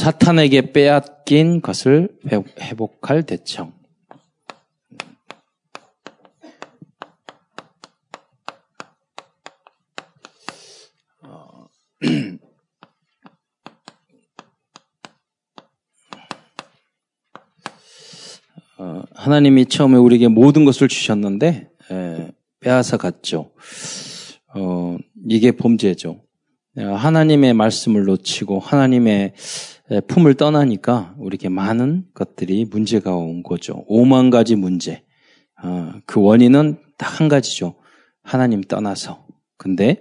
사탄에게 빼앗긴 것을 회복할 대청. 어, 하나님이 처음에 우리에게 모든 것을 주셨는데 에, 빼앗아 갔죠. 어, 이게 범죄죠. 하나님의 말씀을 놓치고 하나님의 품을 떠나니까 우리에게 많은 것들이 문제가 온 거죠. 오만 가지 문제. 어, 그 원인은 딱 한 가지죠. 하나님 떠나서. 근데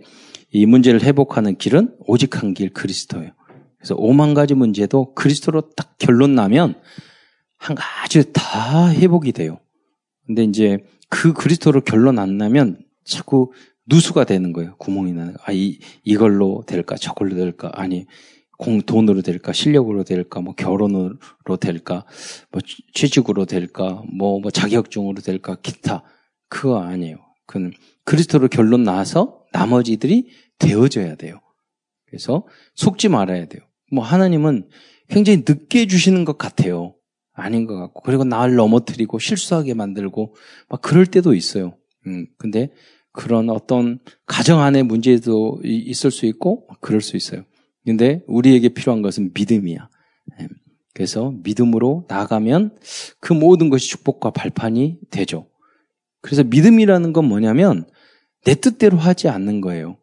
이 문제를 회복하는 길은 오직 한 길 그리스도예요. 그래서 오만 가지 문제도 그리스도로 딱 결론 나면 한 가지 다 회복이 돼요. 근데 이제 그 그리스도로 결론 안 나면 자꾸 누수가 되는 거예요. 구멍이 나는. 아, 이, 이걸로 될까? 저걸로 될까? 아니, 공, 돈으로 될까? 실력으로 될까? 뭐 결혼으로 될까? 뭐 취직으로 될까? 뭐, 뭐 자격증으로 될까? 기타. 그거 아니에요. 그는 그리스도로 결론 나서 나머지들이 되어져야 돼요. 그래서 속지 말아야 돼요. 뭐 하나님은 굉장히 늦게 주시는 것 같아요. 아닌 것 같고. 그리고 나를 넘어뜨리고 실수하게 만들고 막 그럴 때도 있어요. 음, 근데 그런 어떤 가정 안에 문제도 있을 수 있고 그럴 수 있어요. 근데 우리에게 필요한 것은 믿음이야. 예. 그래서 믿음으로 나가면 그 모든 것이 축복과 발판이 되죠. 그래서 믿음이라는 건 뭐냐면 내 뜻대로 하지 않는 거예요.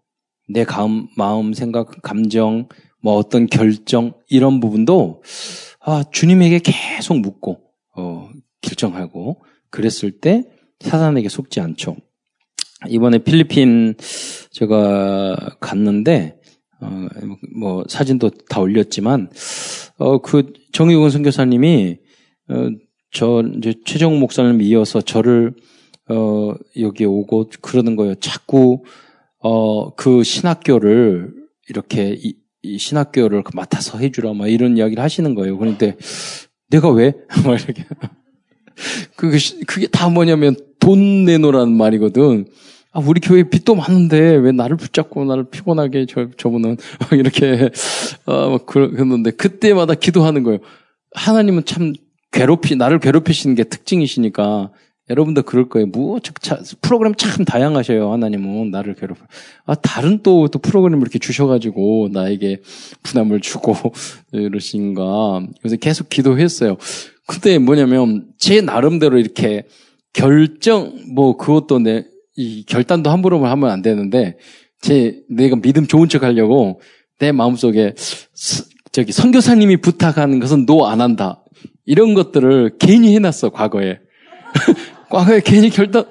내 감, 마음, 생각, 감정, 뭐 어떤 결정 이런 부분도 아, 주님에게 계속 묻고 어, 결정하고 그랬을 때 사단에게 속지 않죠. 이번에 필리핀 제가 갔는데 어, 뭐 사진도 다 올렸지만 어, 그 정의근 선교사님이 어, 저 이제 최종 목사님 이어서 저를 어, 여기 오고 그러는 거예요. 자꾸 어, 그 신학교를 이렇게 이, 이 신학교를 맡아서 해주라 막 이런 이야기를 하시는 거예요. 그런데 내가 왜? 막 이렇게 그게 그게 다 뭐냐면 돈 내놓으라는 말이거든. 아, 우리 교회 빚도 많은데 왜 나를 붙잡고 나를 피곤하게 저, 저분은 이렇게, 어, 막 그랬는데 그때마다 기도하는 거예요. 하나님은 참 괴롭히, 나를 괴롭히시는 게 특징이시니까 여러분도 그럴 거예요. 뭐, 차, 프로그램 참 다양하셔요. 하나님은 나를 괴롭혀. 아, 다른 또, 또 프로그램을 이렇게 주셔가지고 나에게 부담을 주고 이러신가. 그래서 계속 기도했어요. 근데 뭐냐면 제 나름대로 이렇게 결정, 뭐 그것도 내, 이 결단도 함부로 하면 안 되는데 제 내가 믿음 좋은 척 하려고 내 마음속에 저기 선교사님이 부탁하는 것은 노 안 한다. 이런 것들을 괜히 해놨어 과거에. 과거에 괜히 결단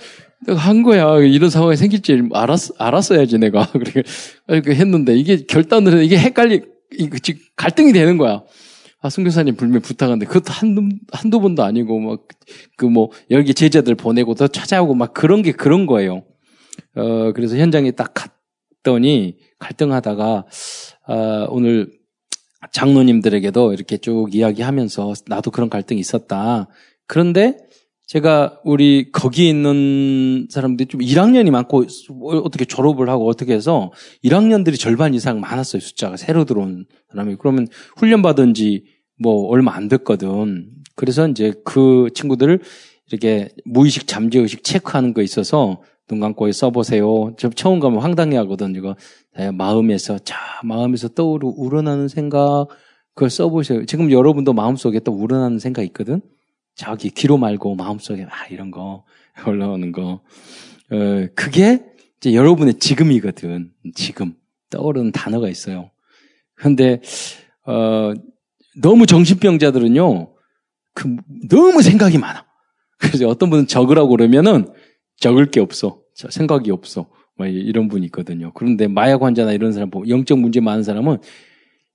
한 거야. 이런 상황이 생길 줄 알았, 알았어야지 내가. 그렇게 했는데 이게 결단을 이게 헷갈리 이거 지금 갈등이 되는 거야. 아, 선교사님 불면 부탁하는데 그것도 한두, 한두 번도 아니고 막 그 뭐 여기 제자들 보내고 더 찾아오고 막 그런 게 그런 거예요. 어, 그래서 현장에 딱 갔더니 갈등하다가 어, 오늘 장로님들에게도 이렇게 쭉 이야기하면서 나도 그런 갈등이 있었다. 그런데 제가 우리 거기 있는 사람들이 좀 1학년이 많고 어떻게 졸업을 하고 어떻게 해서 1학년들이 절반 이상 많았어요. 숫자가 새로 들어온 사람이. 그러면 훈련 받은 지 뭐 얼마 안 됐거든. 그래서 이제 그 친구들을 이렇게 무의식 잠재의식 체크하는 거 있어서 눈 감고 써보세요. 저 처음 가면 황당해 하거든. 이거 네, 마음에서 자 마음에서 떠오르 우러나는 생각 그걸 써보세요. 지금 여러분도 마음속에 또 우러나는 생각 있거든. 자기 귀로 말고 마음속에 아 이런 거 올라오는 거. 어, 그게 이제 여러분의 지금이거든. 지금 떠오르는 단어가 있어요. 그런데 어, 너무 정신병자들은요, 그, 너무 생각이 많아. 그래서 어떤 분은 적으라고 그러면은 적을 게 없어. 생각이 없어. 이런 분이 있거든요. 그런데 마약 환자나 이런 사람, 영적 문제 많은 사람은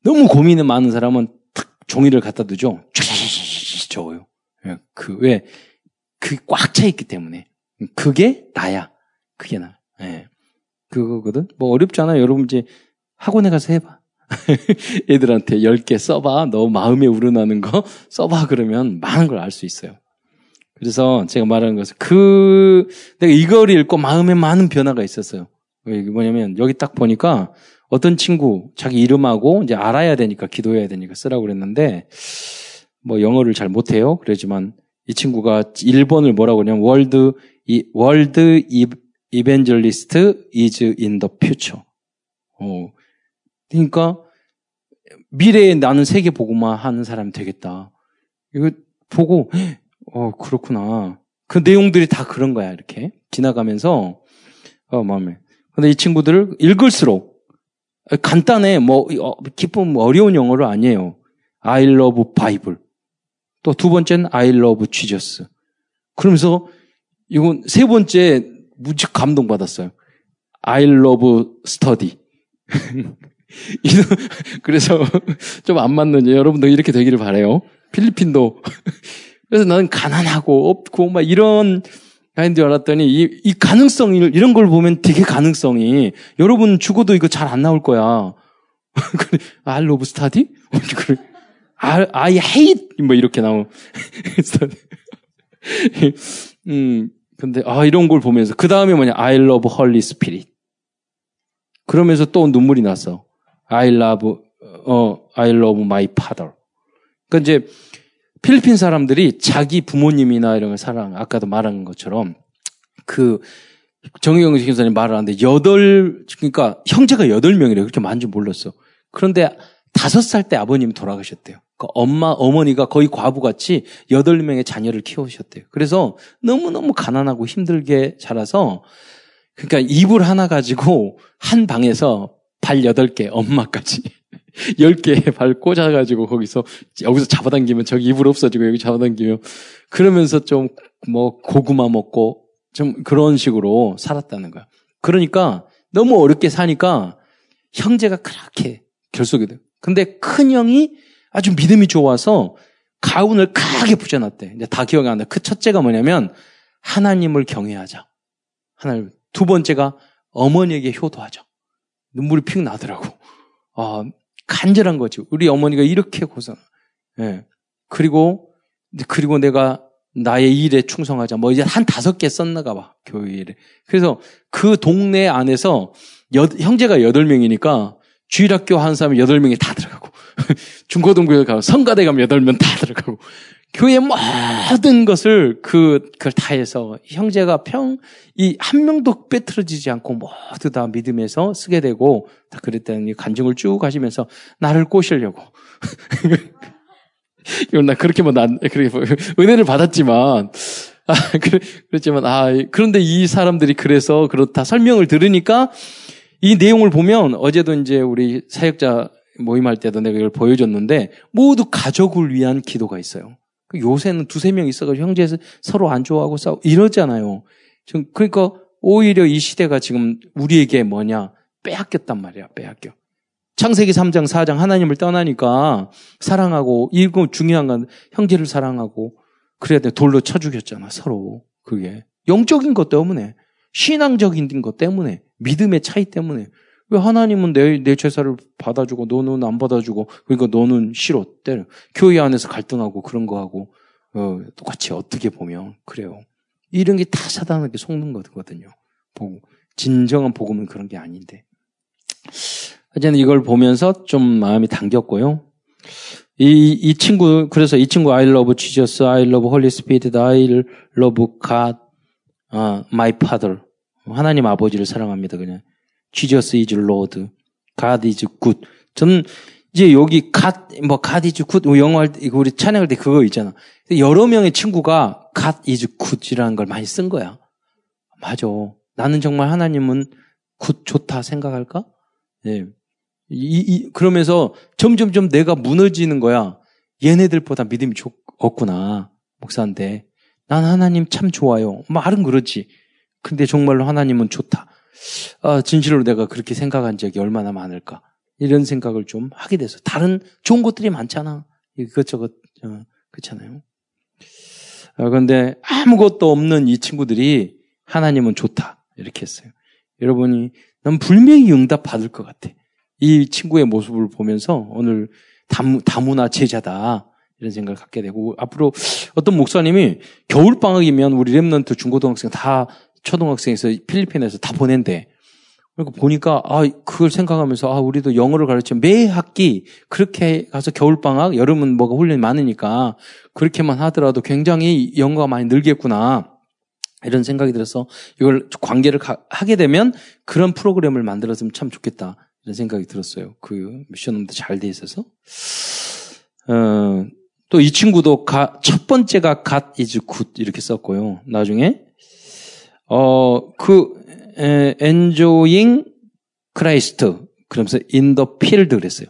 너무 고민이 많은 사람은 탁 종이를 갖다 두죠. 쫙 적어요. 예, 그, 왜? 그 꽉 차 있기 때문에. 그게 나야. 그게 나. 예. 그거거든? 뭐 어렵잖아. 여러분 이제 학원에 가서 해봐. 애들한테 10개 써봐. 너 마음에 우러나는 거 써봐. 그러면 많은 걸 알 수 있어요. 그래서 제가 말하는 것은 그, 내가 이걸 읽고 마음에 많은 변화가 있었어요. 이게 뭐냐면 여기 딱 보니까 어떤 친구 자기 이름하고 이제 알아야 되니까 기도해야 되니까 쓰라고 그랬는데 뭐 영어를 잘 못해요. 그러지만 이 친구가 1번을 뭐라고 그러냐면 world 이 world evangelist is in the future. 어. 그러니까 미래에 나는 세계 복음화 하는 사람이 되겠다. 이거 보고 어 그렇구나. 그 내용들이 다 그런 거야 이렇게 지나가면서 어 마음에. 근데 이 친구들을 읽을수록 간단해 뭐 어, 기쁜 뭐 어려운 영어로 아니에요. I love Bible. 또 두 번째는 I love Jesus. 그러면서 이건 세 번째 무지 감동받았어요. I love study. 그래서 좀 안 맞는 여러분도 이렇게 되기를 바래요. 필리핀도 그래서 나는 가난하고 없고 막 이런 가인 줄 알았더니 이, 이 가능성이 이런 걸 보면 되게 가능성이 여러분 죽어도 이거 잘 안 나올 거야. Love study? I, I hate 뭐 이렇게 나오. 음 근데 아 이런 걸 보면서 그 다음에 뭐냐 I love Holy Spirit. 그러면서 또 눈물이 났어. I love 어 I love my father. 그러니까 이제 필리핀 사람들이 자기 부모님이나 이런 걸 사랑, 아까도 말한 것처럼 그 정의경 선생님 말을 하는데 여덟, 그러니까 형제가 여덟 명이래요. 그렇게 많은 줄 몰랐어. 그런데 다섯 살 때 아버님이 돌아가셨대요. 그 엄마, 어머니가 거의 과부같이 여덟 명의 자녀를 키우셨대요. 그래서 너무너무 가난하고 힘들게 자라서 그러니까 이불 하나 가지고 한 방에서 발 여덟 개 엄마까지 10개 발 꽂아가지고 거기서 여기서 잡아당기면 저기 이불 없어지고 여기 잡아당기면 그러면서 좀 뭐 고구마 먹고 좀 그런 식으로 살았다는 거야. 그러니까 너무 어렵게 사니까 형제가 그렇게 결속이 돼요. 근데 큰 형이 아주 믿음이 좋아서 가운을 크게 붙여놨대. 이제 다 기억이 안 나. 그 첫째가 뭐냐면 하나님을 경외하자. 하나님. 두 번째가 어머니에게 효도하자. 눈물이 픽 나더라고. 아, 간절한 거죠. 우리 어머니가 이렇게 고생. 예. 그리고 그리고 내가 나의 일에 충성하자. 뭐 이제 한 다섯 개 썼나가 봐 교회 일에. 그래서 그 동네 안에서 여, 형제가 여덟 명이니까 주일학교 한 사람이 여덟 명이 다 들어가고 중고등부에 가면 성가대 가면 여덟 명 다 들어가고 교회 모든 것을 그, 그걸 다 해서 형제가 평, 이 한 명도 빼트러지지 않고 모두 다 믿음에서 쓰게 되고 다 그랬다는 간증을 쭉 하시면서 나를 꼬시려고. 이건 나 그렇게 뭐 난, 그렇게 뭐 은혜를 받았지만, 아, 그렇지만, 아, 그런데 이 사람들이 그래서 그렇다 설명을 들으니까 이 내용을 보면 어제도 이제 우리 사역자 모임할 때도 내가 이걸 보여줬는데 모두 가족을 위한 기도가 있어요. 그 요새는 두세 명 있어가지고 형제 서로 안 좋아하고 싸우고 이러잖아요. 지금 그러니까 오히려 이 시대가 지금 우리에게 뭐냐? 빼앗겼단 말이야 빼앗겨. 창세기 3장 4장 하나님을 떠나니까 사랑하고 이거 중요한 건 형제를 사랑하고 그래야 돼. 돌로 쳐 죽였잖아 서로. 그게. 영적인 것 때문에 신앙적인 것 때문에 믿음의 차이 때문에 왜 하나님은 내, 내 제사를 받아주고 너는 안 받아주고 그러니까 너는 싫어 때려. 교회 안에서 갈등하고 그런 거 하고 어, 똑같이 어떻게 보면 그래요. 이런 게 다 사단에게 속는 거거든요. 보고 진정한 복음은 그런 게 아닌데. 어쨌든 이걸 보면서 좀 마음이 당겼고요. 이, 이 친구, 그래서 이 친구 I love Jesus, I love Holy Spirit, I love God, 아, my Father. 하나님 아버지를 사랑합니다. 그냥. Jesus is Lord. God is good. 저는 이제 여기 God, 뭐 God is good. 영어 할 때, 우리 찬양할 때 그거 있잖아. 여러 명의 친구가 God is good이라는 걸 많이 쓴 거야. 맞아. 나는 정말 하나님은 good, 좋다 생각할까? 예. 이, 이, 그러면서 점점점 내가 무너지는 거야. 얘네들보다 믿음이 좋, 없구나. 목사인데. 난 하나님 참 좋아요. 말은 그렇지. 근데 정말로 하나님은 좋다. 아, 진실로 내가 그렇게 생각한 적이 얼마나 많을까. 이런 생각을 좀 하게 돼서. 다른 좋은 것들이 많잖아. 이것저것, 어, 그렇잖아요. 아, 그런데 아무것도 없는 이 친구들이 하나님은 좋다. 이렇게 했어요. 여러분이 난 분명히 응답 받을 것 같아. 이 친구의 모습을 보면서 오늘 다무, 다문화 제자다. 이런 생각을 갖게 되고 앞으로 어떤 목사님이 겨울 방학이면 우리 랩런트 중고등학생 다 초등학생에서 필리핀에서 다 보낸대. 그러니까 보니까 아 그걸 생각하면서 아 우리도 영어를 가르쳐 매 학기 그렇게 가서 겨울 방학 여름은 뭐가 훈련이 많으니까 그렇게만 하더라도 굉장히 영어가 많이 늘겠구나 이런 생각이 들어서 이걸 관계를 가, 하게 되면 그런 프로그램을 만들었으면 참 좋겠다 이런 생각이 들었어요. 그 미션홈도 잘 돼 있어서 어, 또 이 친구도 가, 첫 번째가 got is good 이렇게 썼고요. 나중에 어그 enjoying Christ. 그러면서 in the field 그랬어요.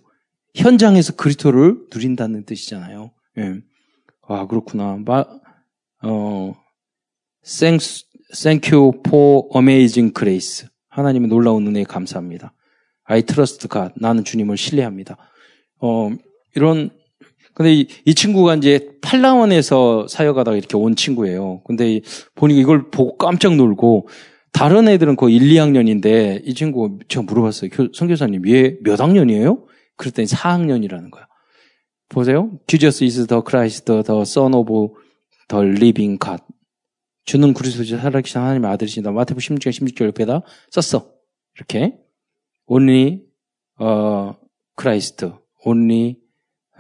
현장에서 그리스도를 누린다는 뜻이잖아요. 예. 아, 그렇구나. 마, 어, thanks, thank you for amazing grace. 하나님의 놀라운 은혜에 감사합니다. I trust God. 나는 주님을 신뢰합니다. 어, 이런, 근데 이, 이 친구가 이제 팔라원에서 사역하다가 이렇게 온 친구예요. 근데 보니까 이걸 보고 깜짝 놀고 다른 애들은 거의 1, 2학년인데 이 친구 제가 물어봤어요. 선교사님 왜몇 학년이에요? 그랬더니 4학년이라는 거야. 보세요. Jesus is the Christ, the Son of the Living God. 주는 그리스도지 살아계신 하나님의 아들이시다. 마태복 16장 16절 옆에다 썼어. 이렇게. Only uh, Christ, only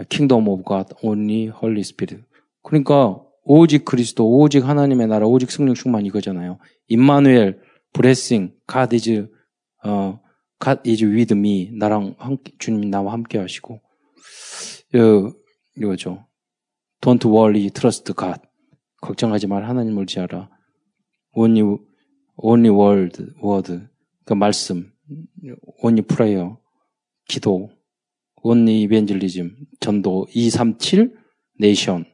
Kingdom of God, only Holy Spirit. 그러니까 오직 그리스도, 오직 하나님의 나라, 오직 성령 충만 이거잖아요. 임마누엘, 브레싱, God is, 어, God is with me. 나랑 함께, 주님 나와 함께 하시고. 어, 이거죠. Don't worry, trust God. 걱정하지 말, 하나님을 지하라. Only, only word, word. 그 말씀. only prayer. 기도. Only evangelism. 전도. 237, nation.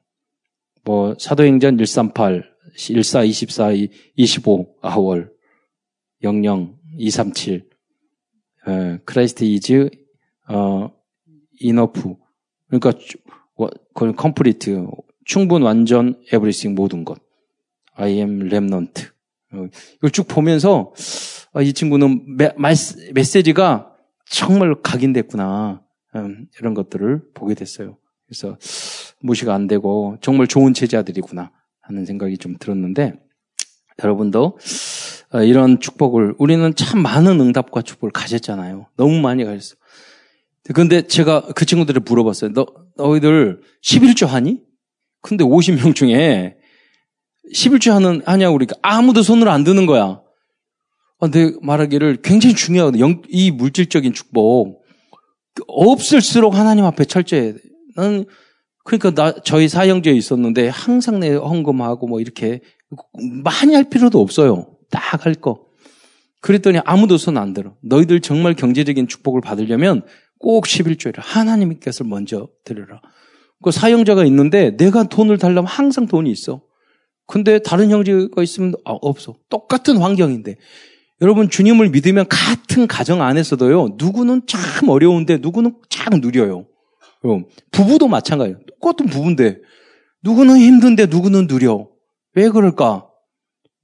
뭐, 사도행전 138, 14, 24, 25, 아월, 00, 237, 에, 크라이스트 이즈, 어, 이너프. 그러니까, 그건 complete. 충분, 완전, everything, 모든 것. I am remnant. 어, 이걸 쭉 보면서, 아, 이 친구는 메, 메시지가 정말 각인됐구나. 음, 이런 것들을 보게 됐어요. 그래서 무시가 안 되고 정말 좋은 제자들이구나 하는 생각이 좀 들었는데 여러분도 어, 이런 축복을 우리는 참 많은 응답과 축복을 가졌잖아요. 너무 많이 가졌어. 근데 제가 그 친구들을 물어봤어요. 너 너희들 11조 하니? 근데 50명 중에 11조 하는 하냐고 그러니까 아무도 손을 안 드는 거야. 아, 내 말하기를 굉장히 중요하거든. 이 물질적인 축복 없을수록 하나님 앞에 철저해. 나는 그러니까 나 저희 사형제에 있었는데 항상 내 헌금하고 뭐 이렇게 많이 할 필요도 없어요. 딱 할 거. 그랬더니 아무도 손 안 들어. 너희들 정말 경제적인 축복을 받으려면 꼭 11조를 하나님께서 먼저 드려라. 그 사형제가 있는데 내가 돈을 달라면 항상 돈이 있어. 근데 다른 형제가 있으면 아, 없어. 똑같은 환경인데. 여러분 주님을 믿으면 같은 가정 안에서도요. 누구는 참 어려운데 누구는 참 누려요. 부부도 마찬가지예요. 똑같은 부부인데 누구는 힘든데 누구는 누려. 왜 그럴까?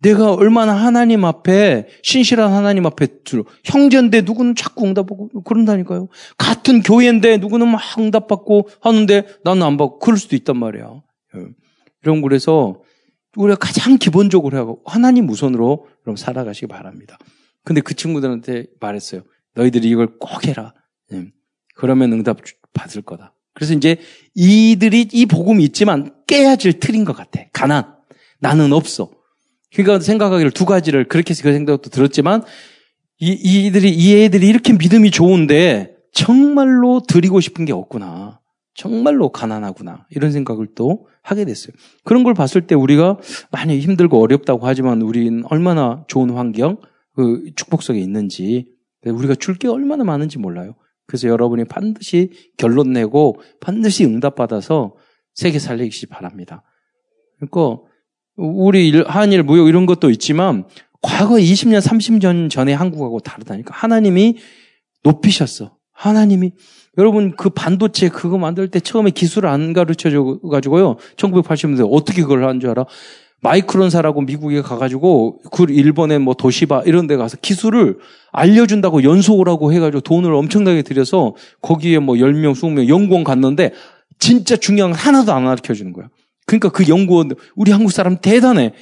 내가 얼마나 하나님 앞에 신실한 하나님 앞에 들 형제인데 누구는 자꾸 응답하고 그런다니까요. 같은 교회인데 누구는 막 응답받고 하는데 나는 안 받고 그럴 수도 있단 말이야. 예. 이런 그래서 우리가 가장 기본적으로 하고 하나님 우선으로 그럼 살아가시기 바랍니다. 근데 그 친구들한테 말했어요. 너희들이 이걸 꼭 해라. 예. 그러면 응답 받을 거다. 그래서 이제 이들이 이 복음이 있지만 깨야질 틀인 것 같아. 가난. 나는 없어. 그러니까 생각하기를 두 가지를 그렇게 그 생각도 들었지만 이, 이들이 이 애들이 이렇게 믿음이 좋은데 정말로 드리고 싶은 게 없구나. 정말로 가난하구나. 이런 생각을 또 하게 됐어요. 그런 걸 봤을 때 우리가 많이 힘들고 어렵다고 하지만 우리는 얼마나 좋은 환경, 그 축복 속에 있는지, 우리가 줄 게 얼마나 많은지 몰라요. 그래서 여러분이 반드시 결론 내고 반드시 응답받아서 세계 살리기 바랍니다. 그러니까 우리 한일 무역 이런 것도 있지만 과거 20년, 30년 전에 한국하고 다르다니까. 하나님이 높이셨어. 하나님이 여러분 그 반도체 그거 만들 때 처음에 기술을 안 가르쳐 줘 가지고요. 1980년대 어떻게 그걸 한 줄 알아? 마이크론사라고 미국에 가가지고 그 일본의 뭐 도시바 이런 데 가서 기술을 알려준다고 연속을하고 해가지고 돈을 엄청나게 들여서 거기에 뭐 10명, 20명 연구원 갔는데 진짜 중요한 거 하나도 안 가르쳐 주는 거야. 그러니까 그 연구원, 우리 한국 사람 대단해.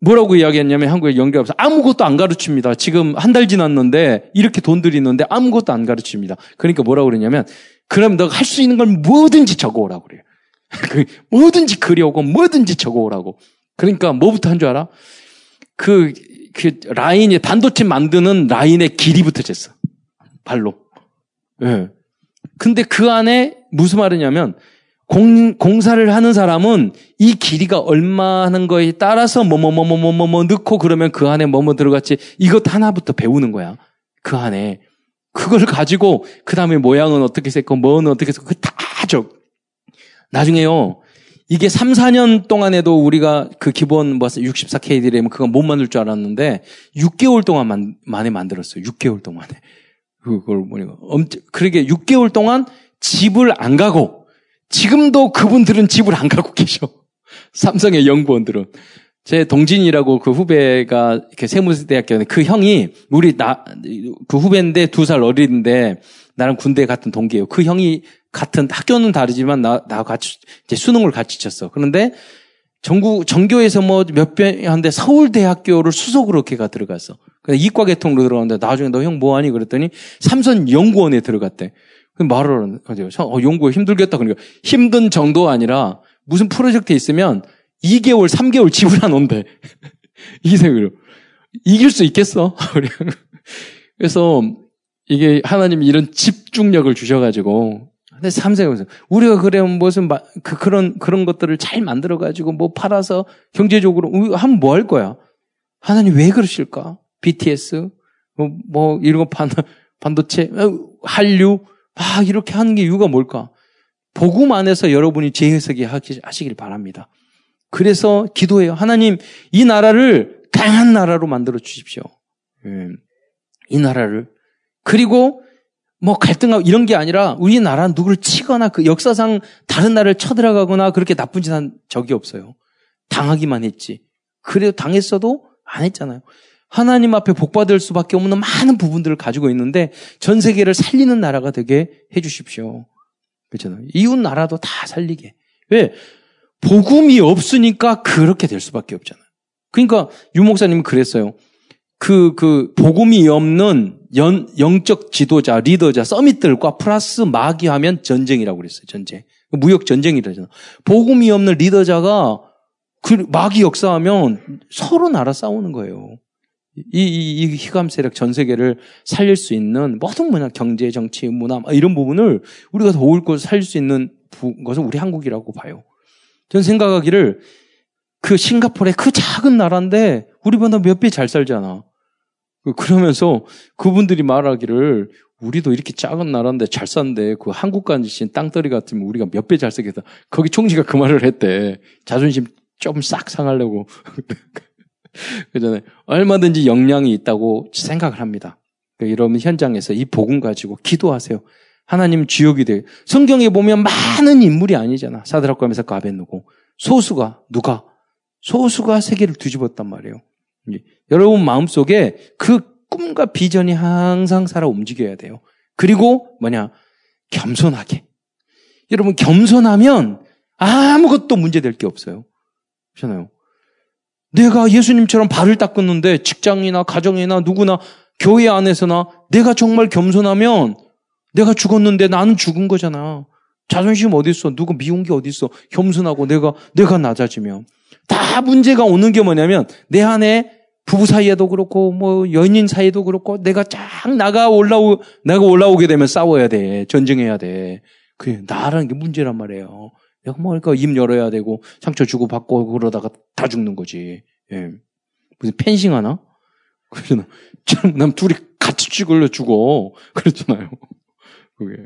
뭐라고 이야기했냐면 한국에 연결해서 아무것도 안 가르칩니다. 지금 한 달 지났는데 이렇게 돈 들이는데 아무것도 안 가르칩니다. 그러니까 뭐라고 그러냐면 그럼 너가 할 수 있는 건 뭐든지 적어오라고 그래요. 그 뭐든지 그려오고 뭐든지 적어오라고. 그러니까 뭐부터 한 줄 알아? 그, 그 라인이 단도체 만드는 라인의 길이부터 쟀어. 발로. 예. 네. 근데 그 안에 무슨 말이냐면 공, 공사를 하는 사람은 이 길이가 얼마 하는 거에 따라서 뭐뭐뭐뭐뭐뭐 넣고 그러면 그 안에 뭐뭐 들어갔지 이것 하나부터 배우는 거야. 그 안에. 그걸 가지고 그 다음에 모양은 어떻게 셌고 뭐는 어떻게 셌고 그다 적. 나중에요. 이게 3, 4년 동안에도 우리가 그 기본 뭐 64KD라면 그거 못 만들 줄 알았는데 6개월 동안 만, 만에 만들었어요. 6개월 동안에. 그걸 뭐냐. 엄청, 그러게 6개월 동안 집을 안 가고 지금도 그분들은 집을 안 가고 계셔. 삼성의 연구원들은. 제 동진이라고 그 후배가 이렇게 세무대학교 그 형이 우리 나 그 후배인데 두 살 어린데 나랑 군대 같은 동기예요. 그 형이 같은 학교는 다르지만 나, 나 같이 이제 수능을 같이 쳤어. 그런데 전국 전교에서 뭐 몇배 한데 서울대학교를 수석으로 걔가 들어갔어. 이과 계통으로 들어갔는데 나중에 너 형 뭐하니 그랬더니 삼선 연구원에 들어갔대. 말을 하죠. 어, 연구가 힘들겠다. 그러니까 힘든 정도가 아니라 무슨 프로젝트 있으면 2개월, 3개월 집을 안 온대. 이생으로. 이길 수 있겠어? 그래서 이게 하나님이 이런 집중력을 주셔가지고 근데 삼세가 우리가 그래면 무슨 그 그런 그런 것들을 잘 만들어 가지고 뭐 팔아서 경제적으로 하면 뭐 할 거야? 하나님 왜 그러실까? BTS 뭐, 뭐 이런 거 반, 반도체 어, 한류 막 이렇게 하는 게 이유가 뭘까? 복음 안에서 여러분이 재해석이 하시길 바랍니다. 그래서 기도해요. 하나님, 이 나라를 강한 나라로 만들어 주십시오. 예. 이 나라를. 그리고 뭐 갈등하고 이런 게 아니라 우리나라는 누구를 치거나 그 역사상 다른 나라를 쳐들어가거나 그렇게 나쁜 짓 한 적이 없어요. 당하기만 했지. 그래도 당했어도 안 했잖아요. 하나님 앞에 복받을 수밖에 없는 많은 부분들을 가지고 있는데 전 세계를 살리는 나라가 되게 해주십시오. 그렇잖아요. 이웃 나라도 다 살리게. 왜? 복음이 없으니까 그렇게 될 수밖에 없잖아요. 그러니까 유목사님은 그랬어요. 그, 그, 복음이 없는 연, 영적 지도자, 리더자, 서밋들과 플러스 마귀하면 전쟁이라고 그랬어요, 전쟁. 무역 전쟁이라잖아. 복음이 없는 리더자가 그 마귀 역사하면 서로 나라 싸우는 거예요. 이, 이, 이 희감 세력 전 세계를 살릴 수 있는 모든 문화, 경제, 정치, 문화, 이런 부분을 우리가 더 옳고 살릴 수 있는 부, 것은 우리 한국이라고 봐요. 저는 생각하기를 그 싱가포르의 그 작은 나라인데 우리보다 몇 배 잘 살잖아. 그러면서 그분들이 말하기를 우리도 이렇게 작은 나라인데 잘 산데 그 한국과 지신 땅덩이 같으면 우리가 몇 배 잘 살겠다. 거기 총리가 그 말을 했대. 자존심 좀 싹 상하려고. 그잖아요. 얼마든지 역량이 있다고 생각을 합니다. 여러분 현장에서 이 복음 가지고 기도하세요. 하나님 주역이 돼. 성경에 보면 많은 인물이 아니잖아. 사드락과 메사카 아벤누고 소수가 누가 소수가 세계를 뒤집었단 말이에요. 여러분 마음속에 그 꿈과 비전이 항상 살아 움직여야 돼요. 그리고 뭐냐 겸손하게. 여러분 겸손하면 아무것도 문제될 게 없어요. 그렇잖아요. 내가 예수님처럼 발을 닦았는데 직장이나 가정이나 누구나 교회 안에서나 내가 정말 겸손하면 내가 죽었는데 나는 죽은 거잖아. 자존심 어디 있어? 누가 미운 게 어디 있어? 겸손하고 내가 내가 낮아지면 다 문제가 오는 게 뭐냐면 내 안에 부부 사이에도 그렇고 뭐 연인 사이에도 그렇고 내가 쫙 나가 올라오 내가 올라오게 되면 싸워야 돼 전쟁해야 돼. 그게 나라는 게 문제란 말이에요. 뭐 그러니까 입 열어야 되고 상처 주고 받고 그러다가 다 죽는 거지. 예. 무슨 펜싱 하나? 그러잖아. 남 둘이 같이 죽을려 죽어. 그랬잖아요. 그게.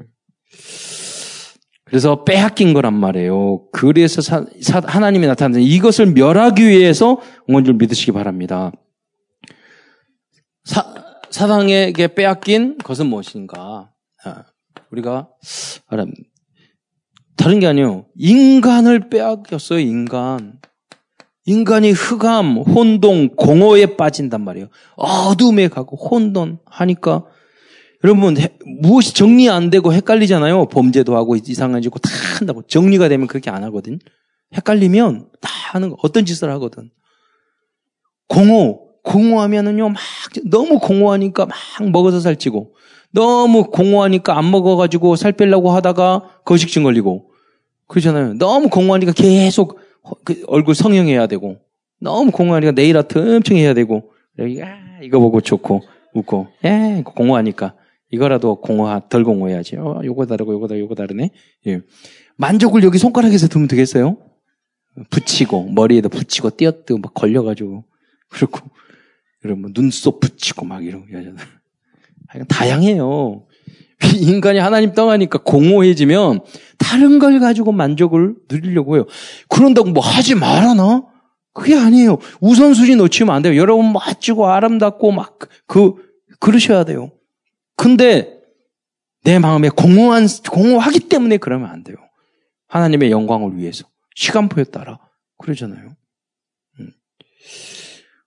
그래서 빼앗긴 거란 말이에요. 그래서 사, 사, 하나님이 나타나는 이것을 멸하기 위해서 온 줄 믿으시기 바랍니다. 사, 사당에게 빼앗긴 것은 무엇인가? 아, 우리가 다른 게 아니에요. 인간을 빼앗겼어요, 인간. 인간이 흑암, 혼동, 공허에 빠진단 말이에요. 어둠에 가고 혼돈하니까 여러분 무엇이 정리 안 되고 헷갈리잖아요. 범죄도 하고 이상해지고 다 한다고 정리가 되면 그렇게 안 하거든. 헷갈리면 다 하는 거 어떤 짓을 하거든. 공허, 공허하면은요, 막, 너무 공허하니까 막 먹어서 살찌고, 너무 공허하니까 안 먹어가지고 살 빼려고 하다가 거식증 걸리고, 그러잖아요. 너무 공허하니까 계속 그 얼굴 성형해야 되고, 너무 공허하니까 네일 아트 엄청 해야 되고, 야, 이거 보고 좋고, 웃고, 예, 공허하니까. 이거라도 공허, 덜 공허해야지. 어, 요거 다르고, 요거 다르고, 요거 다르네. 예. 만족을 여기 손가락에서 두면 되겠어요? 붙이고, 머리에다 붙이고, 띄어뜨고, 막 걸려가지고, 그렇고, 여러분, 눈썹 붙이고, 막 이러고, 여자들. 다양해요. 인간이 하나님 떠나니까 공허해지면 다른 걸 가지고 만족을 누리려고 해요. 그런다고 뭐 하지 말아나? 그게 아니에요. 우선순위 놓치면 안 돼요. 여러분 멋지고 아름답고 막 그, 그러셔야 돼요. 근데 내 마음에 공허한, 공허하기 때문에 그러면 안 돼요. 하나님의 영광을 위해서. 시간표에 따라. 그러잖아요. 음.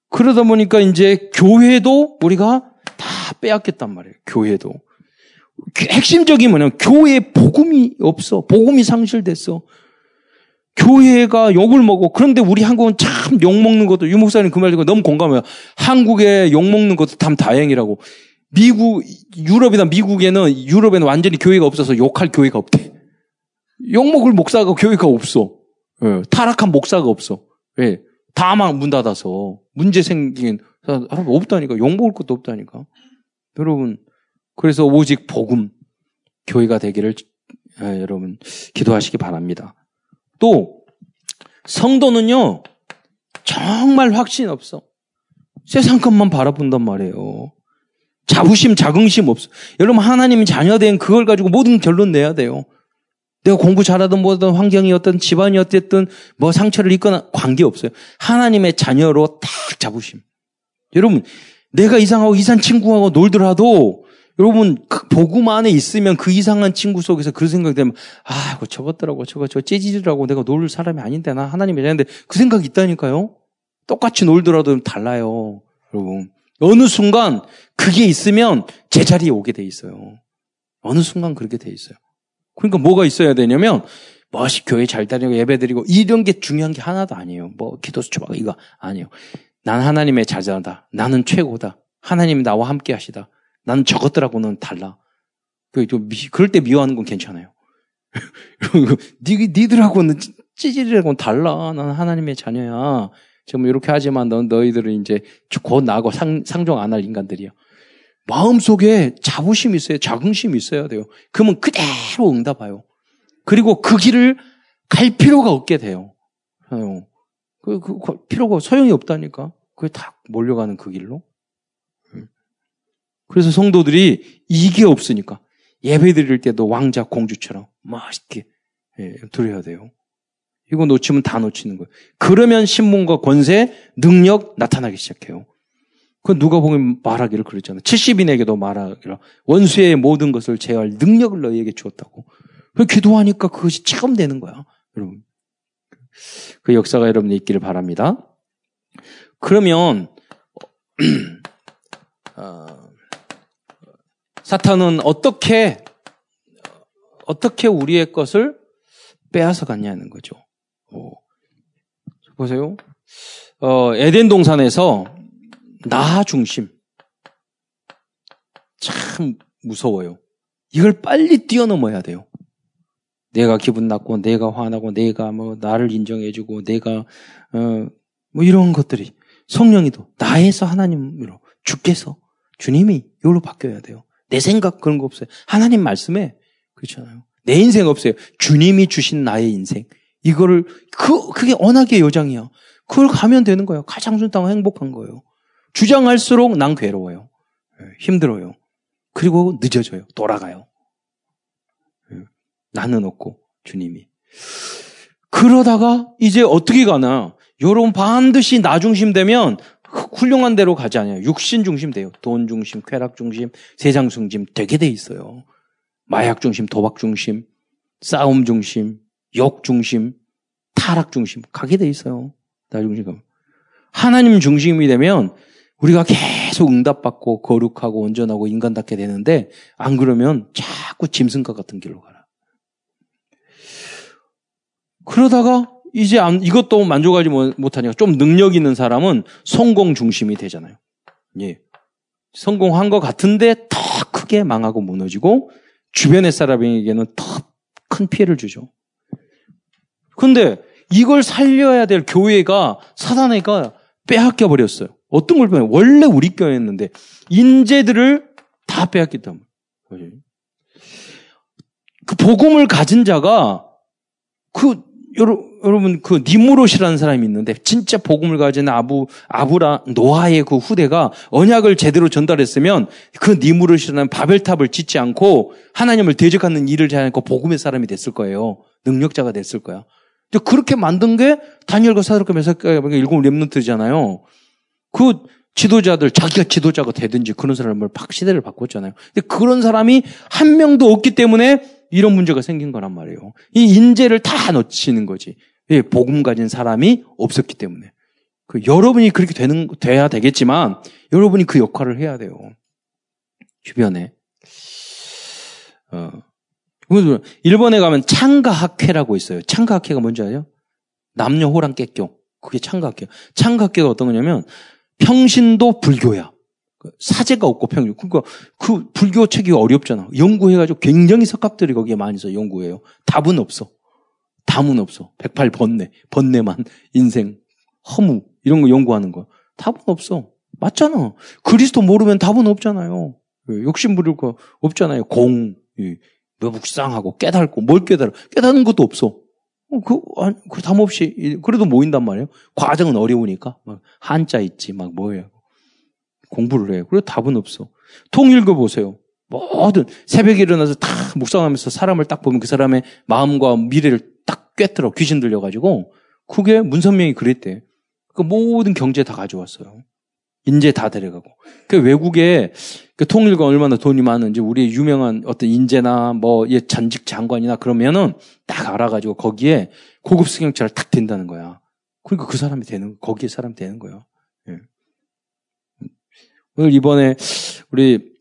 그러다 보니까 이제 교회도 우리가 다 빼앗겼단 말이에요. 교회도. 핵심적인 뭐냐면 교회에 복음이 없어. 복음이 상실됐어. 교회가 욕을 먹고 그런데 우리 한국은 참 욕 먹는 것도 유 목사님 그말 듣고 너무 공감해요. 한국에 욕 먹는 것도 참 다행이라고. 미국 유럽이나 미국에는 유럽에는 완전히 교회가 없어서 욕할 교회가 없대. 욕 먹을 목사가 교회가 없어. 예, 타락한 목사가 없어. 예, 다막 문 닫아서 문제 생긴 사람 없다니까 욕 먹을 것도 없다니까. 여러분 그래서 오직 복음 교회가 되기를 예, 여러분 기도하시기 바랍니다. 또 성도는요 정말 확신 없어. 세상 것만 바라본단 말이에요. 자부심, 자긍심 없어. 여러분 하나님 자녀된 그걸 가지고 모든 결론 내야 돼요. 내가 공부 잘하든 뭐든 환경이었든 집안이 었든 뭐 상처를 입거나 관계 없어요. 하나님의 자녀로 딱 자부심. 여러분 내가 이상하고 이상 친구하고 놀더라도 여러분 그 복음 안에 있으면 그 이상한 친구 속에서 그 생각이 되면 아, 그 저것더라고 저거 저 찌질이라고 내가 놀 사람이 아닌데 나 하나님이 되는데 그 생각이 있다니까요. 똑같이 놀더라도 달라요. 여러분 어느 순간 그게 있으면 제자리에 오게 돼 있어요. 어느 순간 그렇게 돼 있어요. 그러니까 뭐가 있어야 되냐면 멋이 교회 잘 다니고 예배 드리고 이런 게 중요한 게 하나도 아니에요. 뭐 기도 수초하고 이거 아니에요. 난 하나님의 자자다. 나는 최고다. 하나님이 나와 함께 하시다. 나는 저것들하고는 달라. 그, 그럴 때 미워하는 건 괜찮아요. 니, 니들하고는 찌질이라고는 달라. 나는 하나님의 자녀야. 지금 이렇게 하지만 넌 너희들은 이제 곧 나하고 상, 상종 안 할 인간들이야. 마음속에 자부심이 있어요. 자긍심이 있어야 돼요. 그러면 그대로 응답해요. 그리고 그 길을 갈 필요가 없게 돼요. 그, 그, 그 필요가 소용이 없다니까. 그게 다 몰려가는 그 길로. 그래서 성도들이 이게 없으니까 예배 드릴 때도 왕자 공주처럼 멋있게 예, 드려야 돼요. 이거 놓치면 다 놓치는 거예요. 그러면 신문과 권세, 능력 나타나기 시작해요. 그 누가 보면 말하기를 그랬잖아요. 70인에게도 말하기를 원수의 모든 것을 제어할 능력을 너희에게 주었다고. 그 기도하니까 그것이 체험되는 거야. 여러분. 그 역사가 여러분이 있기를 바랍니다. 그러면 어, 사탄은 어떻게 어떻게 우리의 것을 빼앗아 갔냐는 거죠. 어, 보세요. 어, 에덴 동산에서 나 중심 참 무서워요. 이걸 빨리 뛰어넘어야 돼요. 내가 기분 나고, 내가 화나고, 내가 뭐 나를 인정해주고, 내가 어 뭐 이런 것들이 성령이도 나에서 하나님으로 주께서 주님이 이걸로 바뀌어야 돼요. 내 생각 그런 거 없어요. 하나님 말씀에 그렇잖아요. 내 인생 없어요. 주님이 주신 나의 인생. 이거를 그 그게 언하의 요장이야. 그걸 가면 되는 거예요. 가장 순탄하고 행복한 거예요. 주장할수록 난 괴로워요. 예, 힘들어요. 그리고 늦어져요. 돌아가요. 예, 나는 없고 주님이. 그러다가 이제 어떻게 가나? 여러분 반드시 나 중심 되면 훌륭한 대로 가지 않아요. 육신 중심 돼요. 돈 중심, 쾌락 중심, 세상 중심 되게 돼 있어요. 마약 중심, 도박 중심, 싸움 중심, 욕 중심, 타락 중심 가게 돼 있어요. 나 중심. 하나님 중심이 되면 우리가 계속 응답받고 거룩하고 온전하고 인간답게 되는데 안 그러면 자꾸 짐승과 같은 길로 가라. 그러다가 이제 안, 이것도 만족하지 못하니까 좀 능력 있는 사람은 성공 중심이 되잖아요. 예. 성공한 것 같은데 더 크게 망하고 무너지고 주변의 사람에게는 더 큰 피해를 주죠. 근데 이걸 살려야 될 교회가 사단애가 빼앗겨 버렸어요. 어떤 걸 빼앗겨? 원래 우리 교회였는데 인재들을 다 빼앗기 때문에. 그 복음을 가진 자가 그 여러 분 그 니무롯이라는 사람이 있는데 진짜 복음을 가진 아부 아브라 노아의 그 후대가 언약을 제대로 전달했으면 그 니무롯이라는 바벨탑을 짓지 않고 하나님을 대적하는 일을 하지 않고 복음의 사람이 됐을 거예요. 능력자가 됐을 거야. 근데 그렇게 만든 게 다니엘과 사드락과 메사가 일곱 렘넌트잖아요. 그 지도자들 자기가 지도자가 되든지 그런 사람을 박 시대를 바꿨잖아요. 근데 그런 사람이 한 명도 없기 때문에 이런 문제가 생긴 거란 말이에요. 이 인재를 다 놓치는 거지. 예, 복음 가진 사람이 없었기 때문에. 그 여러분이 그렇게 되는 돼야 되겠지만 여러분이 그 역할을 해야 돼요. 주변에. 어. 일본에 가면 창가학회라고 있어요. 창가학회가 뭔지 아세요? 남녀 호랑 깨껴. 그게 창가학회. 창가학회가 어떤 거냐면 평신도 불교야. 그 사제가 없고 평균. 그러니까 그 불교 책이 어렵잖아. 연구해가지고 굉장히 석학들이 거기에 많이 있어 연구해요. 답은 없어. 답은 없어. 108 번뇌, 번뇌만, 인생, 허무 이런 거 연구하는 거야. 답은 없어. 맞잖아. 그리스도 모르면 답은 없잖아요. 예, 욕심 부릴 거 없잖아요. 공, 묵상하고 깨달고 뭘 깨달아? 깨닫는 것도 없어. 어, 그, 그답 없이 그래도 모인단 말이에요. 과정은 어려우니까 막 한자 있지 막 뭐예요. 공부를 해요. 그래도 답은 없어. 통 읽어보세요. 뭐든 새벽에 일어나서 다 묵상하면서 사람을 딱 보면 그 사람의 마음과 미래를 딱 꿰뚫어 귀신 들려가지고 그게 문선명이 그랬대. 그 모든 경제 다 가져왔어요. 인재 다 데려가고. 그 외국에 그 통일가 얼마나 돈이 많은지 우리 유명한 어떤 인재나 뭐 전직 장관이나 그러면은 딱 알아가지고 거기에 고급 승용차를 탁 댄다는 거야. 그러니까 그 사람이 되는 거기에 사람이 되는 거예요. 예. 오늘 이번에 우리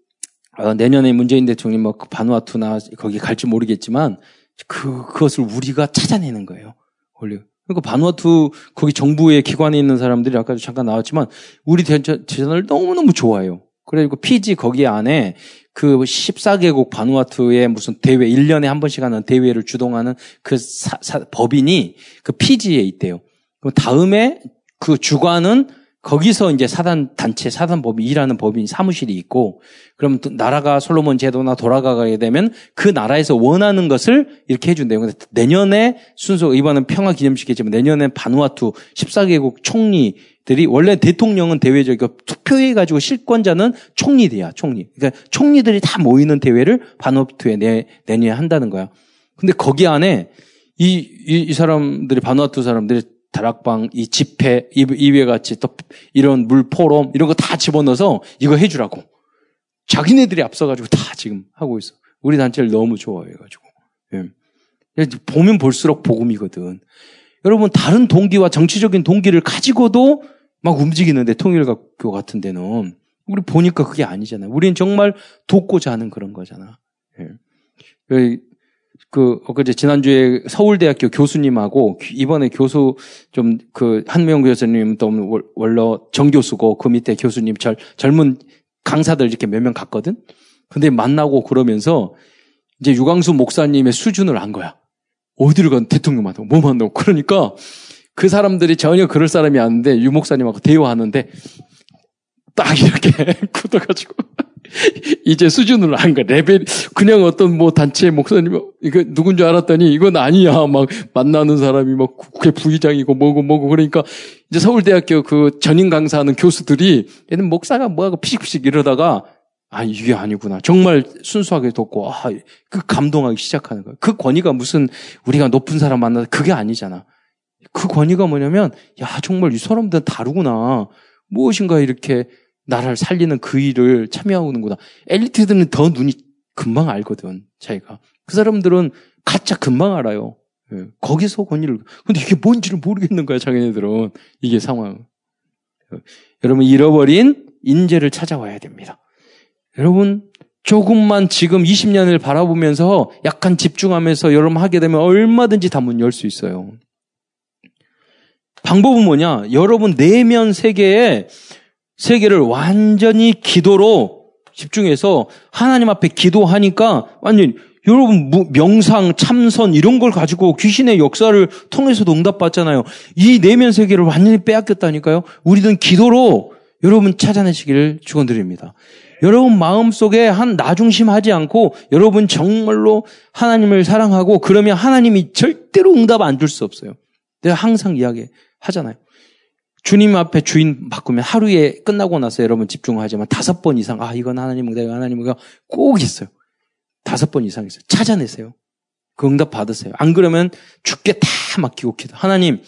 어, 내년에 문재인 대통령이 뭐그 바누아투나 거기 갈지 모르겠지만 그 그것을 우리가 찾아내는 거예요. 원래 그러니까 바누아투 거기 정부의 기관에 있는 사람들이 아까도 잠깐 나왔지만 우리 대전을 너무너무 좋아해요. 그리고 피지 거기 안에 그 14개국 바누아투의 무슨 대회 1년에 한 번씩 하는 대회를 주동하는 그 사, 사, 법인이 그 피지에 있대요. 그 다음에 그 주관은 거기서 이제 사단 단체 사단법이 일하는 법인 사무실이 있고 그럼 나라가 솔로몬 제도나 돌아가게 되면 그 나라에서 원하는 것을 이렇게 해준대요. 근데 내년에 순서 이번은 평화 기념식이지만 내년에 바누아투 14개국 총리들이 원래 대통령은 대외적이고 투표해 가지고 실권자는 총리들이야 총리. 그러니까 총리들이 다 모이는 대회를 바누아투에 내 내년에 한다는 거야. 근데 거기 안에 이, 이, 이 사람들이 바누아투 사람들이 다락방, 이 집회, 이외 같이 또 이런 물 포럼 이런 거 다 집어넣어서 이거 해주라고. 자기네들이 앞서가지고 다 지금 하고 있어. 우리 단체를 너무 좋아해가지고. 예. 보면 볼수록 복음이거든. 여러분 다른 동기와 정치적인 동기를 가지고도 막 움직이는데 통일학교 같은 데는 우리 보니까 그게 아니잖아요. 우리는 정말 돕고자 하는 그런 거잖아. 예. 그, 엊그제 지난주에 서울대학교 교수님하고 이번에 교수 좀 그 한명 교수님 또 원래 정 교수고 그 밑에 교수님 절, 젊은 강사들 이렇게 몇 명 갔거든? 근데 만나고 그러면서 이제 유광수 목사님의 수준을 안 거야. 어디를 간 대통령 만나고 뭐 만나고. 그러니까 그 사람들이 전혀 그럴 사람이 아닌데 유 목사님하고 대화하는데 딱 이렇게 굳어가지고 이제 수준으로 한 거야. 레벨, 그냥 어떤 뭐 단체 목사님, 이거 누군 줄 알았더니 이건 아니야. 막 만나는 사람이 막 국회 부의장이고 뭐고 뭐고 그러니까 이제 서울대학교 그 전임 강사하는 교수들이 얘는 목사가 뭐하고 피식피식 이러다가 아, 이게 아니구나. 정말 순수하게 돕고, 아, 그 감동하기 시작하는 거야. 그 권위가 무슨 우리가 높은 사람 만나서 그게 아니잖아. 그 권위가 뭐냐면, 야, 정말 이 사람들은 다르구나. 무엇인가 이렇게 나라를 살리는 그 일을 참여하는구나. 엘리트들은 더 눈이 금방 알거든, 자기가. 그 사람들은 가짜 금방 알아요. 예, 거기서 권위를. 근데 이게 뭔지를 모르겠는 거야, 자기네들은. 이게 상황. 여러분, 잃어버린 인재를 찾아와야 됩니다. 여러분, 조금만 지금 20년을 바라보면서 약간 집중하면서 여러분 하게 되면 얼마든지 다 문 열 수 있어요. 방법은 뭐냐? 여러분 내면 세계에 세계를 완전히 기도로 집중해서 하나님 앞에 기도하니까 완전히 여러분 명상, 참선 이런 걸 가지고 귀신의 역사를 통해서도 응답받잖아요. 이 내면 세계를 완전히 빼앗겼다니까요. 우리는 기도로 여러분 찾아내시기를 축원드립니다. 여러분 마음속에 한 나중심하지 않고 여러분 정말로 하나님을 사랑하고 그러면 하나님이 절대로 응답 안 줄 수 없어요. 내가 항상 이야기 하잖아요. 주님 앞에 주인 바꾸면 하루에 끝나고 나서 여러분 집중하지만 다섯 번 이상 아 이건 하나님 응답 하나님 응답 꼭 있어요. 다섯 번 이상 있어요. 찾아내세요. 그 응답 받으세요. 안 그러면 죽게 다 맡기고 기도. 하나님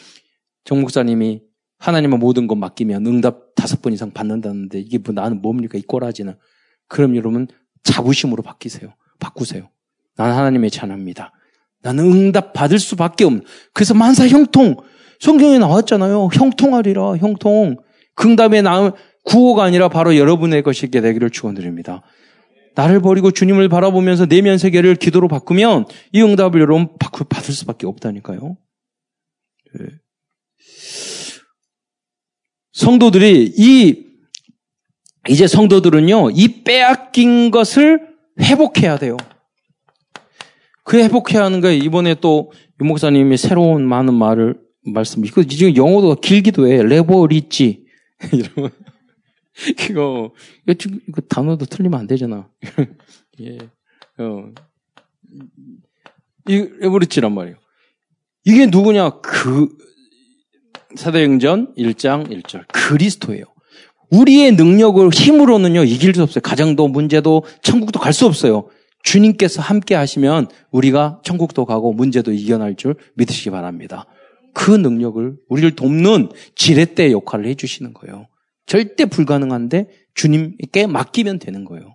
정 목사님이 하나님의 모든 것 맡기면 응답 다섯 번 이상 받는다는데 이게 뭐 나는 뭡니까 이 꼬라지는. 그럼 여러분 자부심으로 바뀌세요. 바꾸세요. 나는 하나님의 찬합니다. 나는 응답 받을 수밖에 없는. 그래서 만사 형통. 성경에 나왔잖아요. 형통하리라, 형통. 긍답에 나온 구호가 아니라 바로 여러분의 것이게 되기를 축원드립니다. 나를 버리고 주님을 바라보면서 내면 세계를 기도로 바꾸면 이 응답을 여러분 받을 수밖에 없다니까요. 네. 성도들이 이 이제 성도들은요 이 빼앗긴 것을 회복해야 돼요. 그 회복해야 하는 거예요. 이번에 또 유 목사님이 새로운 많은 말을 말씀. 이거 지금 영어도 길기도 해. 레버리지 이러면 이거 이거 단어도 틀리면 안 되잖아. 예, 어, 이 레버리지란 말이에요. 이게 누구냐? 그 사도행전 1장 1절 그리스도예요. 우리의 능력을 힘으로는요 이길 수 없어요. 가정도 문제도 천국도 갈 수 없어요. 주님께서 함께 하시면 우리가 천국도 가고 문제도 이겨낼 줄 믿으시기 바랍니다. 그 능력을 우리를 돕는 지렛대 역할을 해주시는 거예요. 절대 불가능한데 주님께 맡기면 되는 거예요.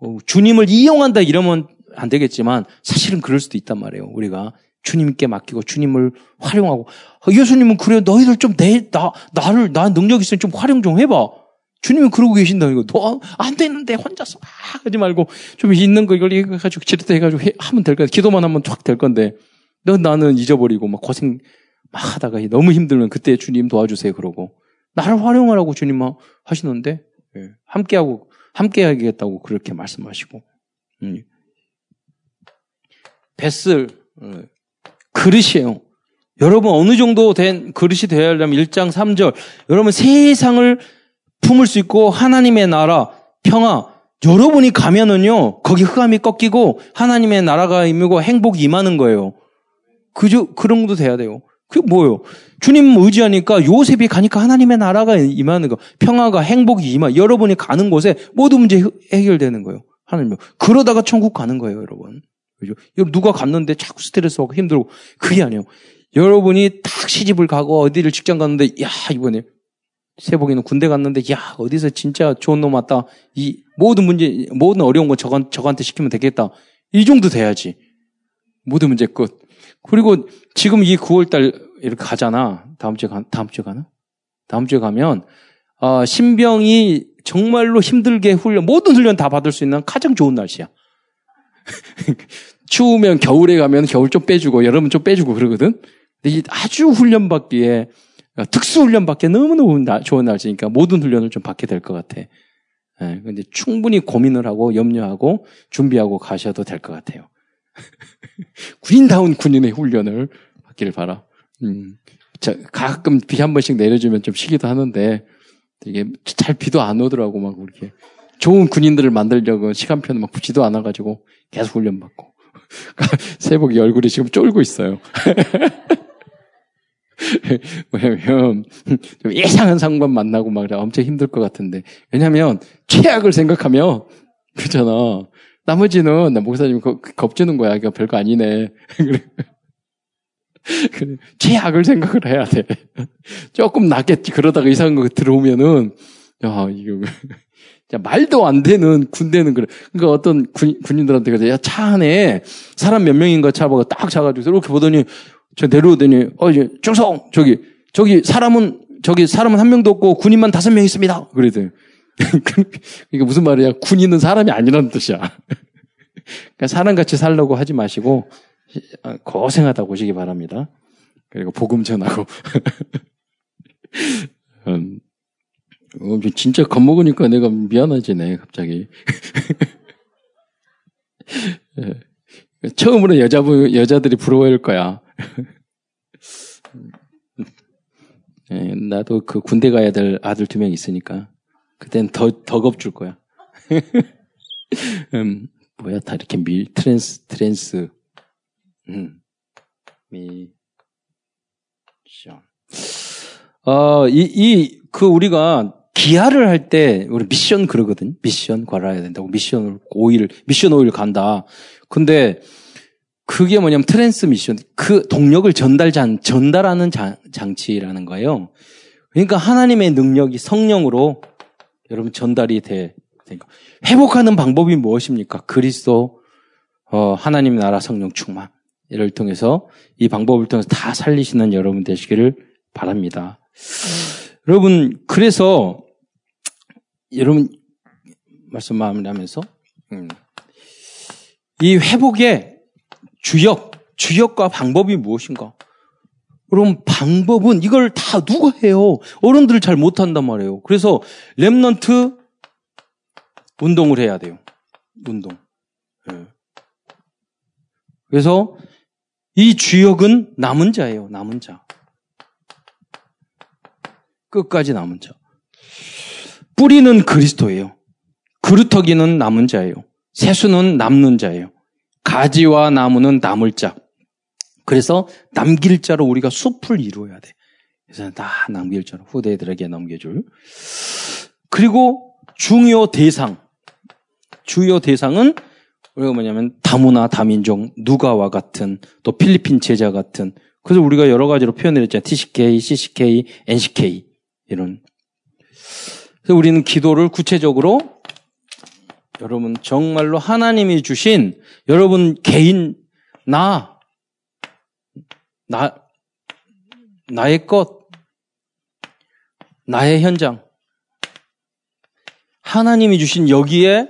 어, 주님을 이용한다 이러면 안 되겠지만 사실은 그럴 수도 있단 말이에요. 우리가 주님께 맡기고 주님을 활용하고 어, 예수님은 그래 너희들 좀 내 나 나를 나 능력 있으면 좀 활용 좀 해봐. 주님은 그러고 계신다 이거 너안 되는데 혼자서 막 하지 말고 좀 있는 거 이걸 해가지고 지렛대 해가지고 해, 하면 될 건데 기도만 하면 확될 건데 너 나는 잊어버리고 막 고생 막 하다가 너무 힘들면 그때 주님 도와주세요 그러고 나를 활용하라고 주님 하시는데 예, 함께하고 함께하겠다고 그렇게 말씀하시고 음. 뱃을 어, 그릇이에요. 여러분 어느 정도 된 그릇이 되어야 하려면 1장 3절 여러분 세상을 품을 수 있고 하나님의 나라 평화 여러분이 가면은요 거기 흑암이 꺾이고 하나님의 나라가 임하고 행복이 임하는 거예요. 그저 그런 것도 돼야 돼요. 그게 뭐예요? 주님 의지하니까 요셉이 가니까 하나님의 나라가 임하는 거, 평화가 행복이 임하. 여러분이 가는 곳에 모든 문제 해결되는 거예요. 하나님. 그러다가 천국 가는 거예요, 여러분. 그죠? 누가 갔는데 자꾸 스트레스 받고 힘들고 그게 아니에요. 여러분이 딱 시집을 가고 어디를 직장 갔는데 야 이번에 세복이는 군대 갔는데 야 어디서 진짜 좋은 놈 왔다. 이 모든 문제 모든 어려운 거 저건 저한테 시키면 되겠다. 이 정도 돼야지. 모든 문제 끝. 그리고 지금 이 9월달 이렇게 가잖아. 다음 주에 가, 다음 주에 가나? 다음 주에 가면, 어, 신병이 정말로 힘들게 훈련, 모든 훈련 다 받을 수 있는 가장 좋은 날씨야. 추우면 겨울에 가면 겨울 좀 빼주고, 여름은 좀 빼주고 그러거든? 근데 이 아주 훈련 받기에, 특수 훈련 받기에 너무너무 좋은 날씨니까 모든 훈련을 좀 받게 될 것 같아. 예, 근데 충분히 고민을 하고 염려하고 준비하고 가셔도 될 것 같아요. 군인다운 군인의 훈련을 받기를 바라. 음. 자, 가끔 비 한 번씩 내려주면 좀 쉬기도 하는데, 이게 잘 비도 안 오더라고, 막, 그렇게. 좋은 군인들을 만들려고 시간표는 막 붙지도 않아가지고 계속 훈련 받고. 세복이 얼굴이 지금 쫄고 있어요. 왜냐면, 예상한 상관 만나고 막 엄청 힘들 것 같은데. 왜냐면, 최악을 생각하면, 그잖아. 나머지는 나 목사님 겁주는 거야. 그러니까 별거 아니네. 최악을 생각을 해야 돼. 조금 낫겠지. 그러다가 이상한 거 들어오면은 야 이거 야, 말도 안 되는 군대는 그래. 그러니까 어떤 군, 군인들한테 그래. 야, 차 안에 사람 몇 명인가 차보고 딱 차가지고 이렇게 보더니 저 내려오더니 어 이제 중성 저기 저기 사람은 저기 사람은 한 명도 없고 군인만 다섯 명 있습니다. 그러더니 그러니까 무슨 말이야? 군인은 사람이 아니라는 뜻이야. 그러니까 사람같이 살려고 하지 마시고 고생하다 보시기 바랍니다. 그리고 복음 전하고. 음, 어, 진짜 겁먹으니까 내가 미안해지네, 갑자기. 예. 처음으로 여자분, 여자들이 부러워할 거야. 예, 나도 그 군대 가야 될 아들 두 명 있으니까. 그땐 더, 더 겁줄 거야. 음, 뭐야, 다 이렇게 mi, trans, trans. 음, mi, ssion. 어, 이, 이, 그 우리가 기아를 할 때 우리 미션 그러거든. 미션 관할해야 된다고. mission을 오일, mission 오일 간다. 근데 그게 뭐냐면 transmission. 그 동력을 전달 장, 전달하는 장, 장치라는 거예요. 그러니까 하나님의 능력이 성령으로 여러분 전달이 돼. 되니까 회복하는 방법이 무엇입니까? 그리스도 어, 하나님 나라 성령 충만. 이를 통해서 이 방법을 통해서 다 살리시는 여러분 되시기를 바랍니다. 여러분 그래서 여러분 말씀 마무리하면서 음, 이 회복의 주역 주역과 방법이 무엇인가? 그럼 방법은 이걸 다 누가 해요? 어른들 잘 못한단 말이에요. 그래서 remnant 운동을 해야 돼요. 운동. 네. 그래서 이 주역은 남은 자예요. 남은 자. 끝까지 남은 자. 뿌리는 그리스도예요. 그루터기는 남은 자예요. 새순은 남는 자예요. 가지와 나무는 남을 자. 그래서 남길 자로 우리가 숲을 이루어야 돼. 그래서 다 남길 자로 후대들에게 넘겨줄. 그리고 중요 대상. 주요 대상은 우리가 뭐냐면 다문화, 다민족, 누가와 같은 또 필리핀 제자 같은 그래서 우리가 여러 가지로 표현을 했잖아요. TCK, CCK, NCK 이런. 그래서 우리는 기도를 구체적으로 여러분 정말로 하나님이 주신 여러분 개인 나, 나, 나의 것, 나의 현장. 하나님이 주신 여기에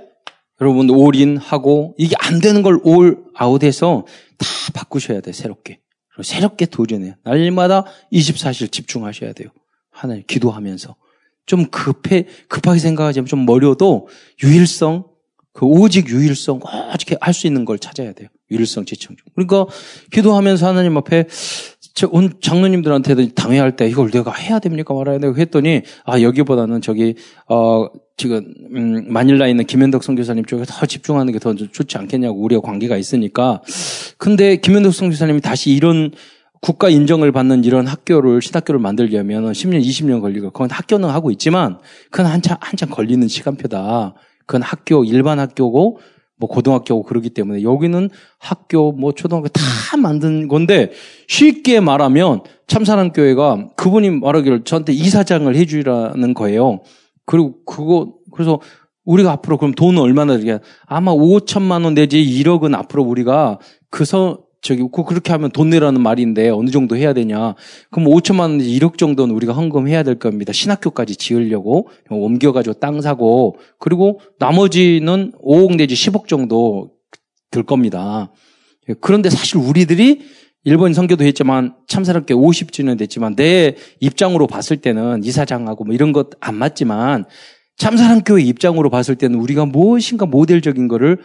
여러분 올인하고 이게 안 되는 걸 올 아웃해서 다 바꾸셔야 돼 새롭게. 새롭게 도전해요. 날마다 24실 집중하셔야 돼요. 하나님 기도하면서 좀 급해 급하게 생각하지 좀 머려도 유일성 그 오직 유일성 오직 할 수 있는 걸 찾아야 돼요. 유일성 지청 중. 그러니까 기도하면서 하나님 앞에 온 장로님들한테도 당회할 때 이걸 내가 해야 됩니까 말아야 되고 했더니 아 여기보다는 저기 어 지금 음, 마닐라에 있는 김현덕 선교사님 쪽에 더 집중하는 게 더 좋지 않겠냐고 우리가 관계가 있으니까 근데 김현덕 선교사님이 다시 이런 국가 인정을 받는 이런 학교를 신학교를 만들려면 10년 20년 걸리고 그건 학교는 하고 있지만 그건 한참 한참 걸리는 시간표다. 그건 학교 일반 학교고 뭐 고등학교고 그러기 때문에 여기는 학교 뭐 초등학교 다 만든 건데 쉽게 말하면 참사랑 교회가 그분이 말하기를 저한테 이사장을 해주라는 거예요. 그리고 그거 그래서 우리가 앞으로 그럼 돈은 얼마나 들게 아마 5천만 원 내지 1억은 앞으로 우리가 그서 저기 그 그렇게 하면 돈 내라는 말인데 어느 정도 해야 되냐? 그럼 5천만 원 내지 1억 정도는 우리가 헌금해야 될 겁니다. 신학교까지 지으려고 옮겨가지고 땅 사고 그리고 나머지는 5억 내지 10억 정도 들 겁니다. 그런데 사실 우리들이 일본 선교도 했지만 참사롭게 50주년 됐지만 내 입장으로 봤을 때는 이사장하고 뭐 이런 것 안 맞지만 참사랑교회 입장으로 봤을 때는 우리가 무엇인가 모델적인 거를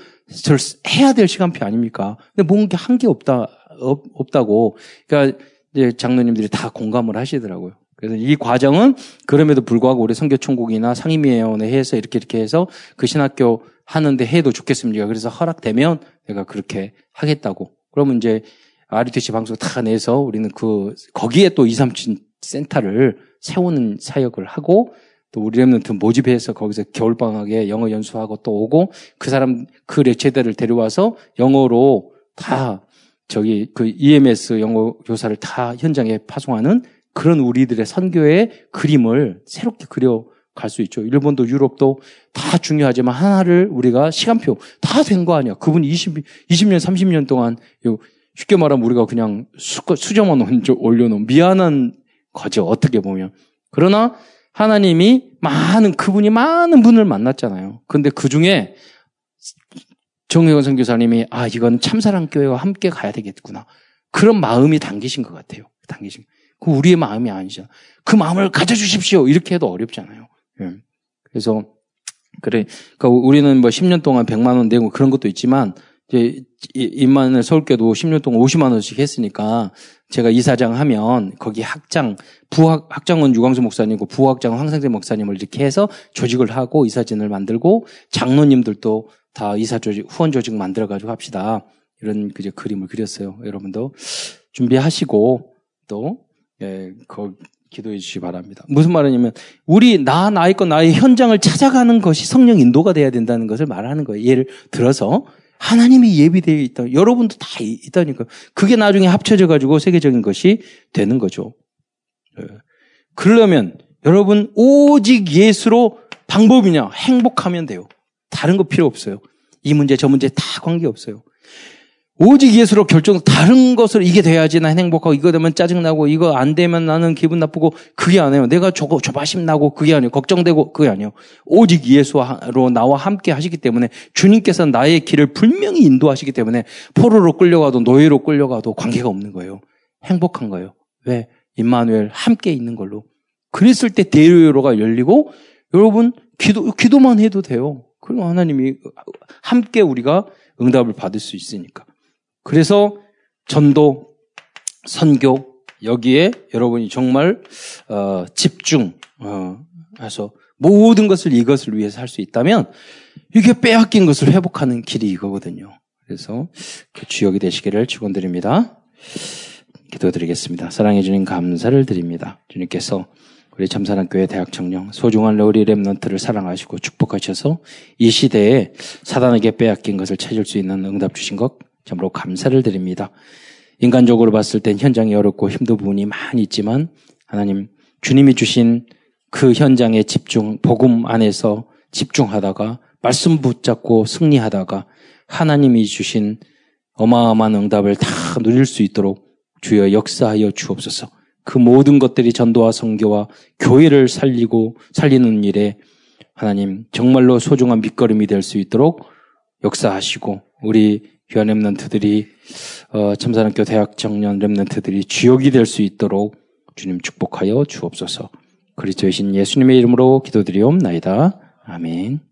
해야 될 시간표 아닙니까? 근데 뭔가 한 게 없다, 없, 없다고. 그러니까 이제 장로님들이 다 공감을 하시더라고요. 그래서 이 과정은 그럼에도 불구하고 우리 선교총국이나 상임위원회 해서 이렇게 이렇게 해서 그 신학교 하는데 해도 좋겠습니까? 그래서 허락되면 내가 그렇게 하겠다고. 그러면 이제 RUTC 방송 다 내서 우리는 그, 거기에 또 2, 3층 센터를 세우는 사역을 하고 또 우리 remnant 모집해서 거기서 겨울방학에 영어 연수하고 또 오고 그 사람, 그 레체들을 데려와서 영어로 다 저기 그 EMS 영어 교사를 다 현장에 파송하는 그런 우리들의 선교의 그림을 새롭게 그려 갈 수 있죠. 일본도 유럽도 다 중요하지만 하나를 우리가 시간표 다 된 거 아니야. 그분이 20, 20년, 30년 동안 쉽게 말하면 우리가 그냥 수, 수저만 올려놓은 미안한 거죠. 어떻게 보면. 그러나 하나님이 많은, 그분이 많은 분을 만났잖아요. 근데 그 중에 정혜원 선교사님이 아, 이건 참사랑 교회와 함께 가야 되겠구나. 그런 마음이 당기신 것 같아요. 당기신. 그 우리의 마음이 아니잖아. 그 마음을 가져주십시오. 이렇게 해도 어렵잖아요. 예. 그래서 그래. 그러니까 우리는 뭐 10년 동안 100만 원 내고 그런 것도 있지만 이제 임만을 서울교도 10년 동안 50만 원씩 했으니까 제가 이사장 하면 거기 학장 부학 학장은 유광수 목사님이고 부학장은 황상재 목사님을 이렇게 해서 조직을 하고 이사진을 만들고 장로님들도 다 이사 조직 후원 조직 만들어 가지고 합시다. 이런 그저 그림을 그렸어요. 여러분도 준비하시고 또 예, 그 기도해 주시기 바랍니다. 무슨 말이냐면 우리 나 나의 것 나의 현장을 찾아가는 것이 성령 인도가 돼야 된다는 것을 말하는 거예요. 예를 들어서 하나님이 예비되어 있다. 여러분도 다 있다니까. 그게 나중에 합쳐져 가지고 세계적인 것이 되는 거죠. 예. 그러려면 여러분 오직 예수로 방법이냐 행복하면 돼요. 다른 거 필요 없어요. 이 문제 저 문제 다 관계 없어요. 오직 예수로 결정, 다른 것을 이게 돼야지 난 행복하고, 이거 되면 짜증나고, 이거 안 되면 나는 기분 나쁘고, 그게 아니에요. 내가 저거, 조바심 나고, 그게 아니에요. 걱정되고, 그게 아니에요. 오직 예수로 나와 함께 하시기 때문에, 주님께서 나의 길을 분명히 인도하시기 때문에, 포로로 끌려가도, 노예로 끌려가도 관계가 없는 거예요. 행복한 거예요. 왜? 임마누엘 함께 있는 걸로. 그랬을 때 대로가 열리고, 여러분, 기도, 기도만 해도 돼요. 그럼 하나님이 함께 우리가 응답을 받을 수 있으니까. 그래서 전도, 선교 여기에 여러분이 정말 어, 집중 어, 해서 모든 것을 이것을 위해서 할 수 있다면 이게 빼앗긴 것을 회복하는 길이 이거거든요. 그래서 그 주역이 되시기를 축원드립니다. 기도드리겠습니다. 사랑해 주님 감사를 드립니다. 주님께서 우리 참사랑교회 대학 청년 소중한 우리 랩런트를 사랑하시고 축복하셔서 이 시대에 사단에게 빼앗긴 것을 찾을 수 있는 응답 주신 것 참으로 감사를 드립니다. 인간적으로 봤을 땐 현장이 어렵고 힘든 부분이 많이 있지만 하나님 주님이 주신 그 현장에 집중, 복음 안에서 집중하다가 말씀 붙잡고 승리하다가 하나님이 주신 어마어마한 응답을 다 누릴 수 있도록 주여 역사하여 주옵소서. 그 모든 것들이 전도와 성교와 교회를 살리고 살리는 일에 하나님 정말로 소중한 밑거름이 될 수 있도록 역사하시고 우리 귀한 랩런트들이 어, 참사랑교 대학 청년 랩런트들이 주역이 될 수 있도록 주님 축복하여 주옵소서. 그리스도의 신 예수님의 이름으로 기도드리옵나이다. 아멘.